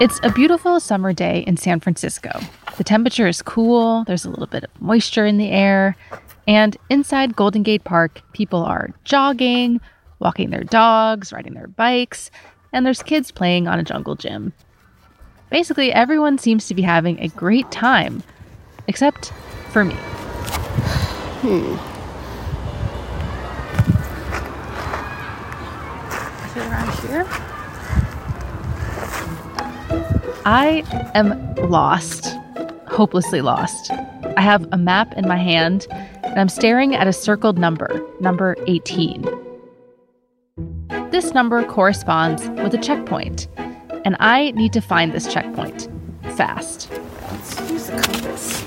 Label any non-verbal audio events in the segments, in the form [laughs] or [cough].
It's a beautiful summer day in San Francisco. The temperature is cool, there's a little bit of moisture in the air, and inside Golden Gate Park, people are jogging, walking their dogs, riding their bikes, and there's kids playing on a jungle gym. Basically, everyone seems to be having a great time, except for me. Hmm. Is it around here? I am lost, hopelessly lost. I have a map in my hand and I'm staring at a circled number, number 18. This number corresponds with a checkpoint, and I need to find this checkpoint fast. Let's use the compass.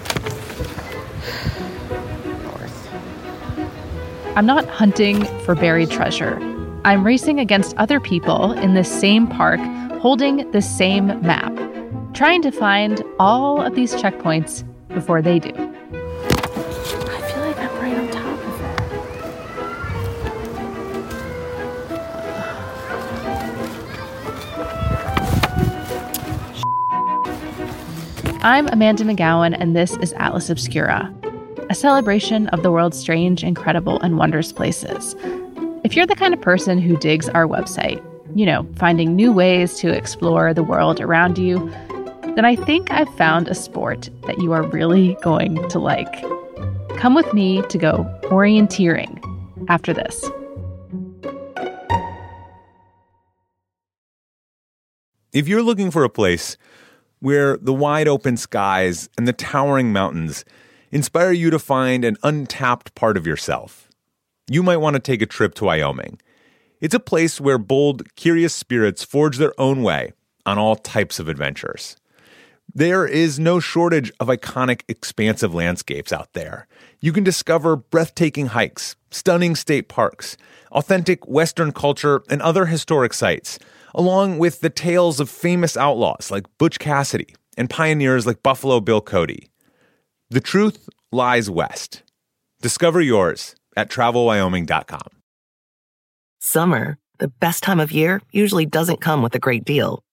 North. I'm not hunting for buried treasure. I'm racing against other people in this same park holding the same map, trying to find all of these checkpoints before they do. I feel like I'm right on top of it. I'm Amanda McGowan, and this is Atlas Obscura, a celebration of the world's strange, incredible, and wondrous places. If you're the kind of person who digs our website, you know, finding new ways to explore the world around you, then I think I've found a sport that you are really going to like. Come with me to go orienteering after this. If you're looking for a place where the wide open skies and the towering mountains inspire you to find an untapped part of yourself, you might want to take a trip to Wyoming. It's a place where bold, curious spirits forge their own way on all types of adventures. There is no shortage of iconic, expansive landscapes out there. You can discover breathtaking hikes, stunning state parks, authentic Western culture, and other historic sites, along with the tales of famous outlaws like Butch Cassidy and pioneers like Buffalo Bill Cody. The truth lies west. Discover yours at travelwyoming.com. Summer, the best time of year, usually doesn't come with a great deal.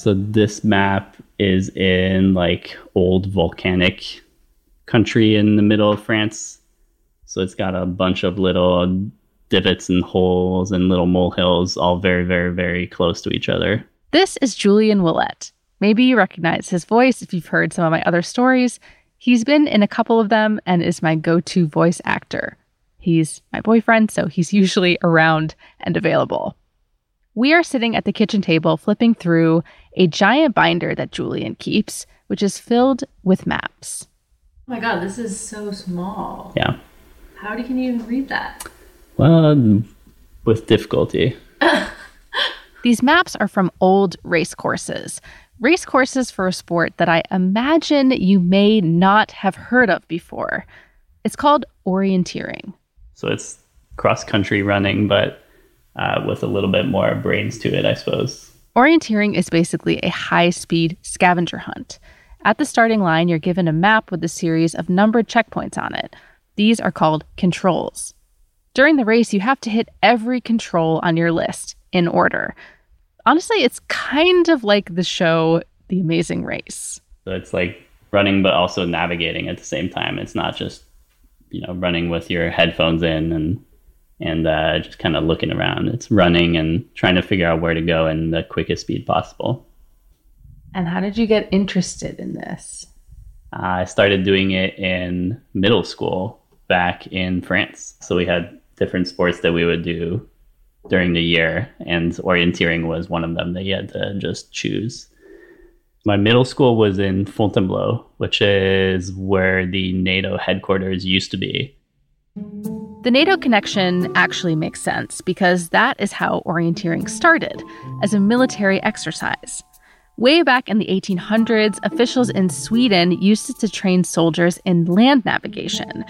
So this map is in like old volcanic country in the middle of France. So it's got a bunch of little divots and holes and little molehills, all very, very, very close to each other. This is Julian Willett. Maybe you recognize his voice if you've heard some of my other stories. He's been in a couple of them and is my go to voice actor. He's my boyfriend, so he's [laughs] usually around and available. We are sitting at the kitchen table flipping through a giant binder that Julian keeps, which is filled with maps. Oh my god, this is so small. Yeah. How do- can you even read that? Well, with difficulty. [laughs] These maps are from old race courses. Race courses for a sport that I imagine you may not have heard of before. It's called orienteering. So it's cross country running, but uh, with a little bit more brains to it, I suppose. Orienteering is basically a high speed scavenger hunt. At the starting line, you're given a map with a series of numbered checkpoints on it. These are called controls. During the race, you have to hit every control on your list in order. Honestly, it's kind of like the show The Amazing Race. So it's like running, but also navigating at the same time. It's not just you know running with your headphones in and and uh, just kind of looking around. It's running and trying to figure out where to go in the quickest speed possible. And how did you get interested in this? I started doing it in middle school back in France. So we had different sports that we would do during the year, and orienteering was one of them that you had to just choose. My middle school was in Fontainebleau, which is where the NATO headquarters used to be. The NATO connection actually makes sense because that is how orienteering started as a military exercise. Way back in the 1800s, officials in Sweden used it to train soldiers in land navigation.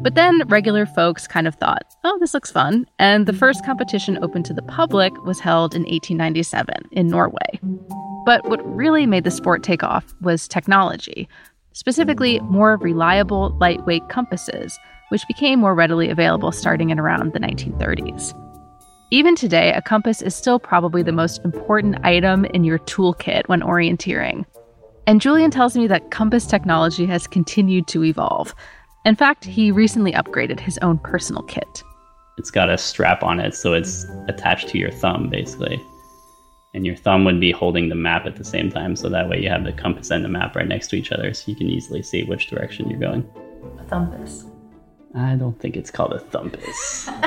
But then regular folks kind of thought, oh, this looks fun. And the first competition open to the public was held in 1897 in Norway. But what really made the sport take off was technology, specifically more reliable, lightweight compasses, which became more readily available starting in around the 1930s. Even today, a compass is still probably the most important item in your toolkit when orienteering. And Julian tells me that compass technology has continued to evolve. In fact, he recently upgraded his own personal kit. It's got a strap on it, so it's attached to your thumb, basically. And your thumb would be holding the map at the same time, so that way you have the compass and the map right next to each other, so you can easily see which direction you're going. A thumpus. I don't think it's called a thumpus. [laughs]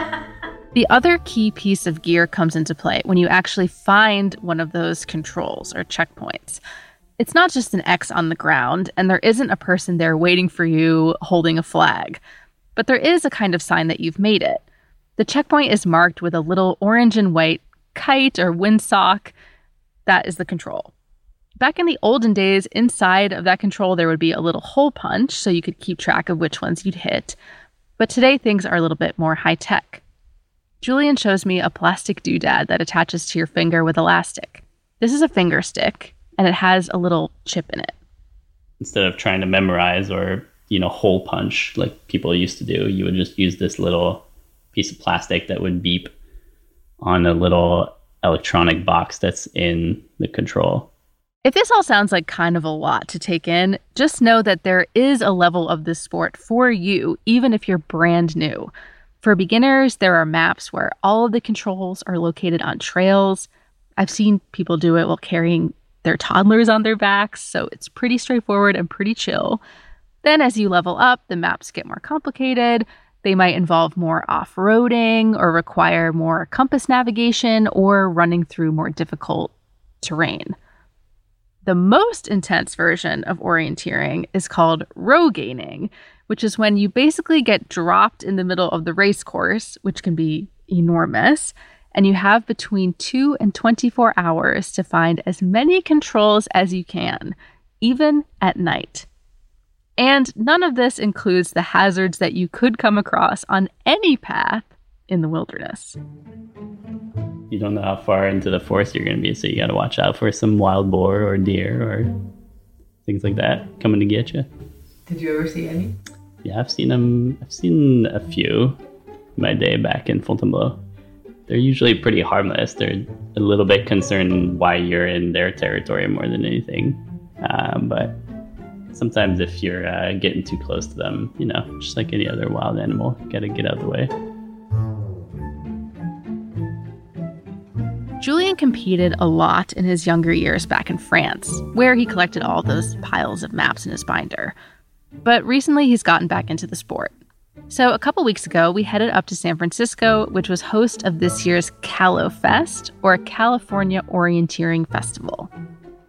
The other key piece of gear comes into play when you actually find one of those controls or checkpoints. It's not just an X on the ground, and there isn't a person there waiting for you holding a flag, but there is a kind of sign that you've made it. The checkpoint is marked with a little orange and white kite or windsock. That is the control. Back in the olden days, inside of that control, there would be a little hole punch so you could keep track of which ones you'd hit. But today, things are a little bit more high tech. Julian shows me a plastic doodad that attaches to your finger with elastic. This is a finger stick, and it has a little chip in it. Instead of trying to memorize or, you know, hole punch like people used to do, you would just use this little piece of plastic that would beep on a little electronic box that's in the control. If this all sounds like kind of a lot to take in, just know that there is a level of this sport for you, even if you're brand new. For beginners, there are maps where all of the controls are located on trails. I've seen people do it while carrying their toddlers on their backs, so it's pretty straightforward and pretty chill. Then, as you level up, the maps get more complicated. They might involve more off roading or require more compass navigation or running through more difficult terrain. The most intense version of orienteering is called rogaining, which is when you basically get dropped in the middle of the race course, which can be enormous, and you have between 2 and 24 hours to find as many controls as you can, even at night. And none of this includes the hazards that you could come across on any path in the wilderness. You don't know how far into the forest you're going to be, so you got to watch out for some wild boar or deer or things like that coming to get you. Did you ever see any? Yeah, I've seen them. I've seen a few my day back in Fontainebleau. They're usually pretty harmless. They're a little bit concerned why you're in their territory more than anything. Um, but sometimes if you're uh, getting too close to them, you know, just like any other wild animal, you gotta get out of the way. Julian competed a lot in his younger years back in France, where he collected all those piles of maps in his binder. But recently he's gotten back into the sport. So a couple weeks ago, we headed up to San Francisco, which was host of this year's Calo Fest, or California Orienteering Festival.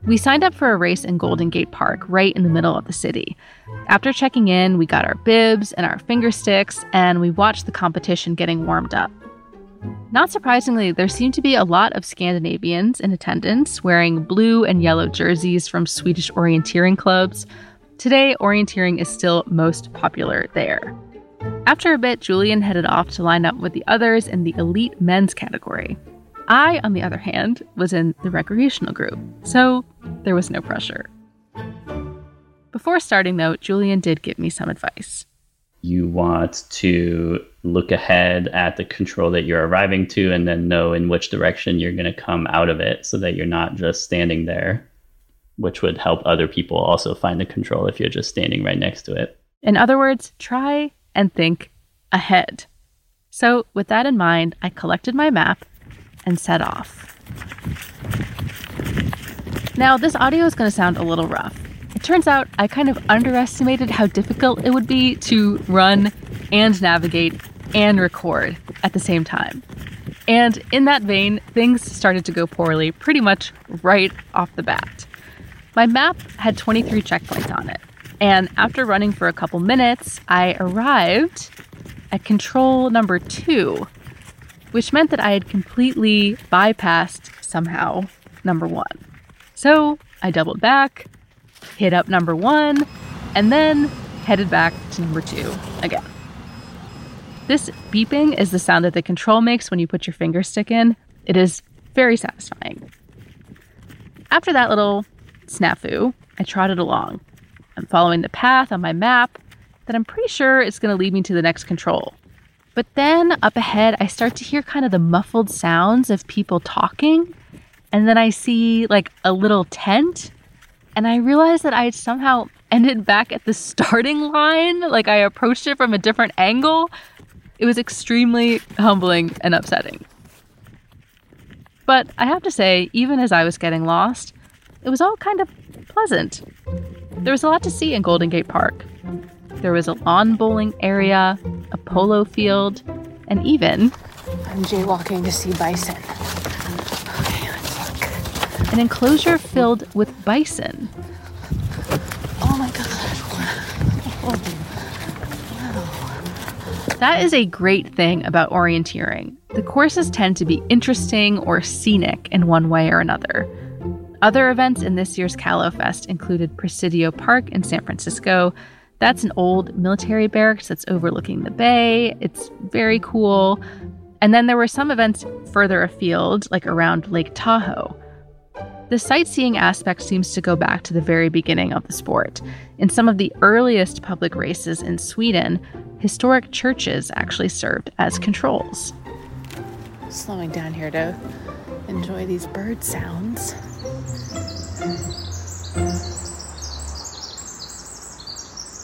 We signed up for a race in Golden Gate Park, right in the middle of the city. After checking in, we got our bibs and our finger sticks, and we watched the competition getting warmed up. Not surprisingly, there seemed to be a lot of Scandinavians in attendance wearing blue and yellow jerseys from Swedish orienteering clubs, Today, orienteering is still most popular there. After a bit, Julian headed off to line up with the others in the elite men's category. I, on the other hand, was in the recreational group, so there was no pressure. Before starting, though, Julian did give me some advice. You want to look ahead at the control that you're arriving to and then know in which direction you're going to come out of it so that you're not just standing there which would help other people also find the control if you're just standing right next to it. In other words, try and think ahead. So, with that in mind, I collected my map and set off. Now, this audio is going to sound a little rough. It turns out I kind of underestimated how difficult it would be to run and navigate and record at the same time. And in that vein, things started to go poorly pretty much right off the bat. My map had 23 checkpoints on it. And after running for a couple minutes, I arrived at control number two, which meant that I had completely bypassed somehow number one. So I doubled back, hit up number one, and then headed back to number two again. This beeping is the sound that the control makes when you put your finger stick in. It is very satisfying. After that little snafu, I trotted along. I'm following the path on my map that I'm pretty sure is going to lead me to the next control. But then up ahead, I start to hear kind of the muffled sounds of people talking. And then I see like a little tent. And I realized that I had somehow ended back at the [laughs] starting line. Like I approached it from a different angle. It was extremely humbling and upsetting. But I have to say, even as I was getting lost, it was all kind of pleasant. There was a lot to see in Golden Gate Park. There was a lawn bowling area, a polo field, and even I'm jaywalking to see bison. Okay, let's look. an enclosure filled with bison. Oh my god. That is a great thing about orienteering. The courses tend to be interesting or scenic in one way or another. Other events in this year's CaloFest included Presidio Park in San Francisco. That's an old military barracks that's overlooking the bay. It's very cool. And then there were some events further afield, like around Lake Tahoe. The sightseeing aspect seems to go back to the very beginning of the sport. In some of the earliest public races in Sweden, historic churches actually served as controls. Slowing down here to enjoy these bird sounds.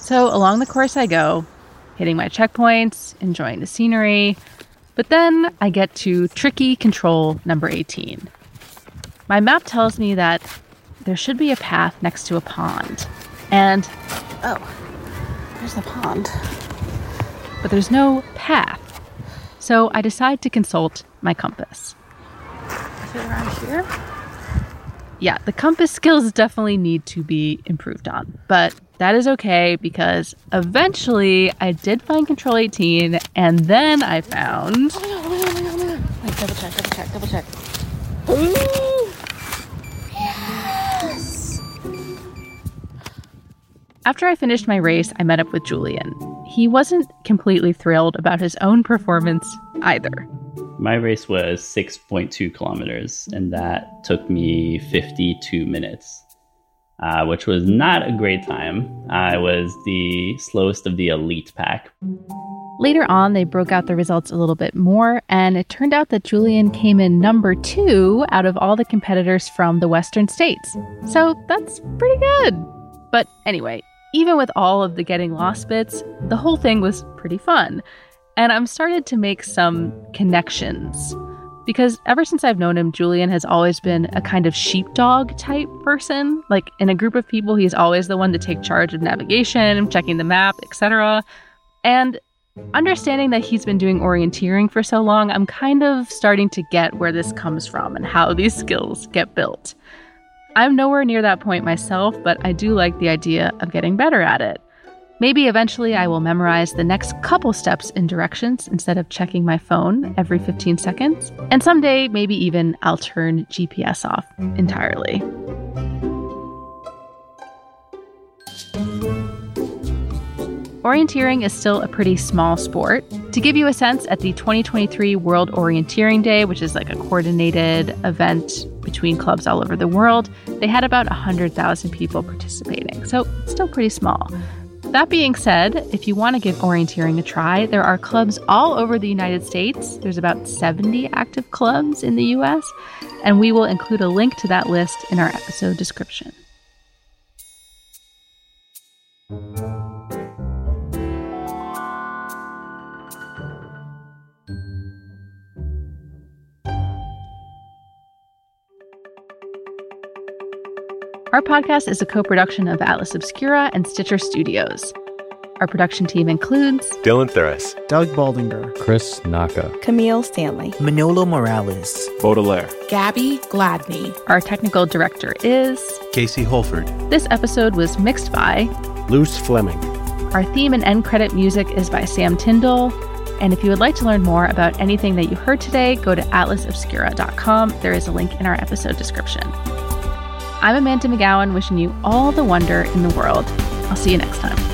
So along the course I go, hitting my checkpoints, enjoying the scenery, but then I get to tricky control number 18. My map tells me that there should be a path next to a pond, and Oh, there's the pond. but there's no path. So I decide to consult my compass. Is it around here? Yeah, the compass skills definitely need to be improved on, but that is okay because eventually I did find Control 18 and then I found Oh god, oh oh oh. Double check, double check, double check. Ooh! After I finished my race, I met up with Julian. He wasn't completely thrilled about his own performance either. My race was 6.2 kilometers, and that took me 52 minutes, uh, which was not a great time. I was the slowest of the elite pack. Later on, they broke out the results a little bit more, and it turned out that Julian came in number two out of all the competitors from the Western states. So that's pretty good. But anyway, even with all of the getting lost bits, the whole thing was pretty fun. And I'm started to make some connections. Because ever since I've known him, Julian has always been a kind of sheepdog type person. Like in a group of people, he's always the one to take charge of navigation, checking the map, etc. And understanding that he's been doing orienteering for so long, I'm kind of starting to get where this comes from and how these skills get built. I'm nowhere near that point myself, but I do like the idea of getting better at it. Maybe eventually I will memorize the next couple steps in directions instead of checking my phone every 15 seconds. And someday, maybe even I'll turn GPS off entirely. Orienteering is still a pretty small sport. To give you a sense, at the 2023 World Orienteering Day, which is like a coordinated event between clubs all over the world, they had about 100,000 people participating. So it's still pretty small. That being said, if you want to give orienteering a try, there are clubs all over the United States. There's about 70 active clubs in the US, and we will include a link to that list in our episode description. Our podcast is a co production of Atlas Obscura and Stitcher Studios. Our production team includes Dylan Thuras, Doug Baldinger, Chris Naka, Camille Stanley, Manolo Morales, Baudelaire, Gabby Gladney, our technical director is. Casey Holford, This episode was mixed by. Luce Fleming. Our theme and end credit music is by Sam Tyndall. And if you would like to learn more about anything that you heard today, go to atlasobscura.com. There is a link in our episode description. I'm Amanda McGowan, wishing you all the wonder in the world. I'll see you next time.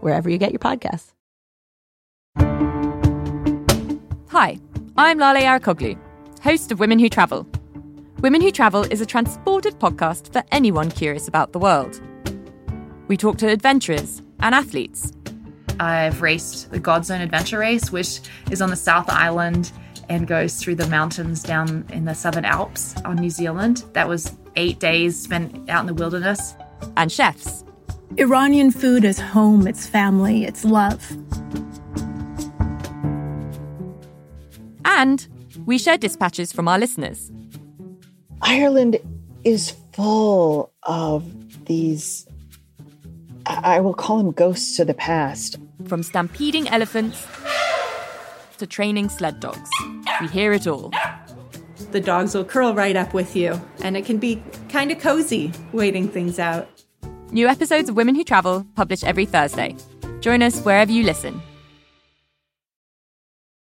Wherever you get your podcasts. Hi, I'm Lale Arikoglu, host of Women Who Travel. Women Who Travel is a transported podcast for anyone curious about the world. We talk to adventurers and athletes. I've raced the Godzone Adventure Race, which is on the South Island and goes through the mountains down in the Southern Alps on New Zealand. That was eight days spent out in the wilderness. And chefs. Iranian food is home, it's family, it's love. And we share dispatches from our listeners. Ireland is full of these, I I will call them ghosts of the past. From stampeding elephants to training sled dogs. We hear it all. The dogs will curl right up with you, and it can be kind of cozy waiting things out. New episodes of Women Who Travel publish every Thursday. Join us wherever you listen.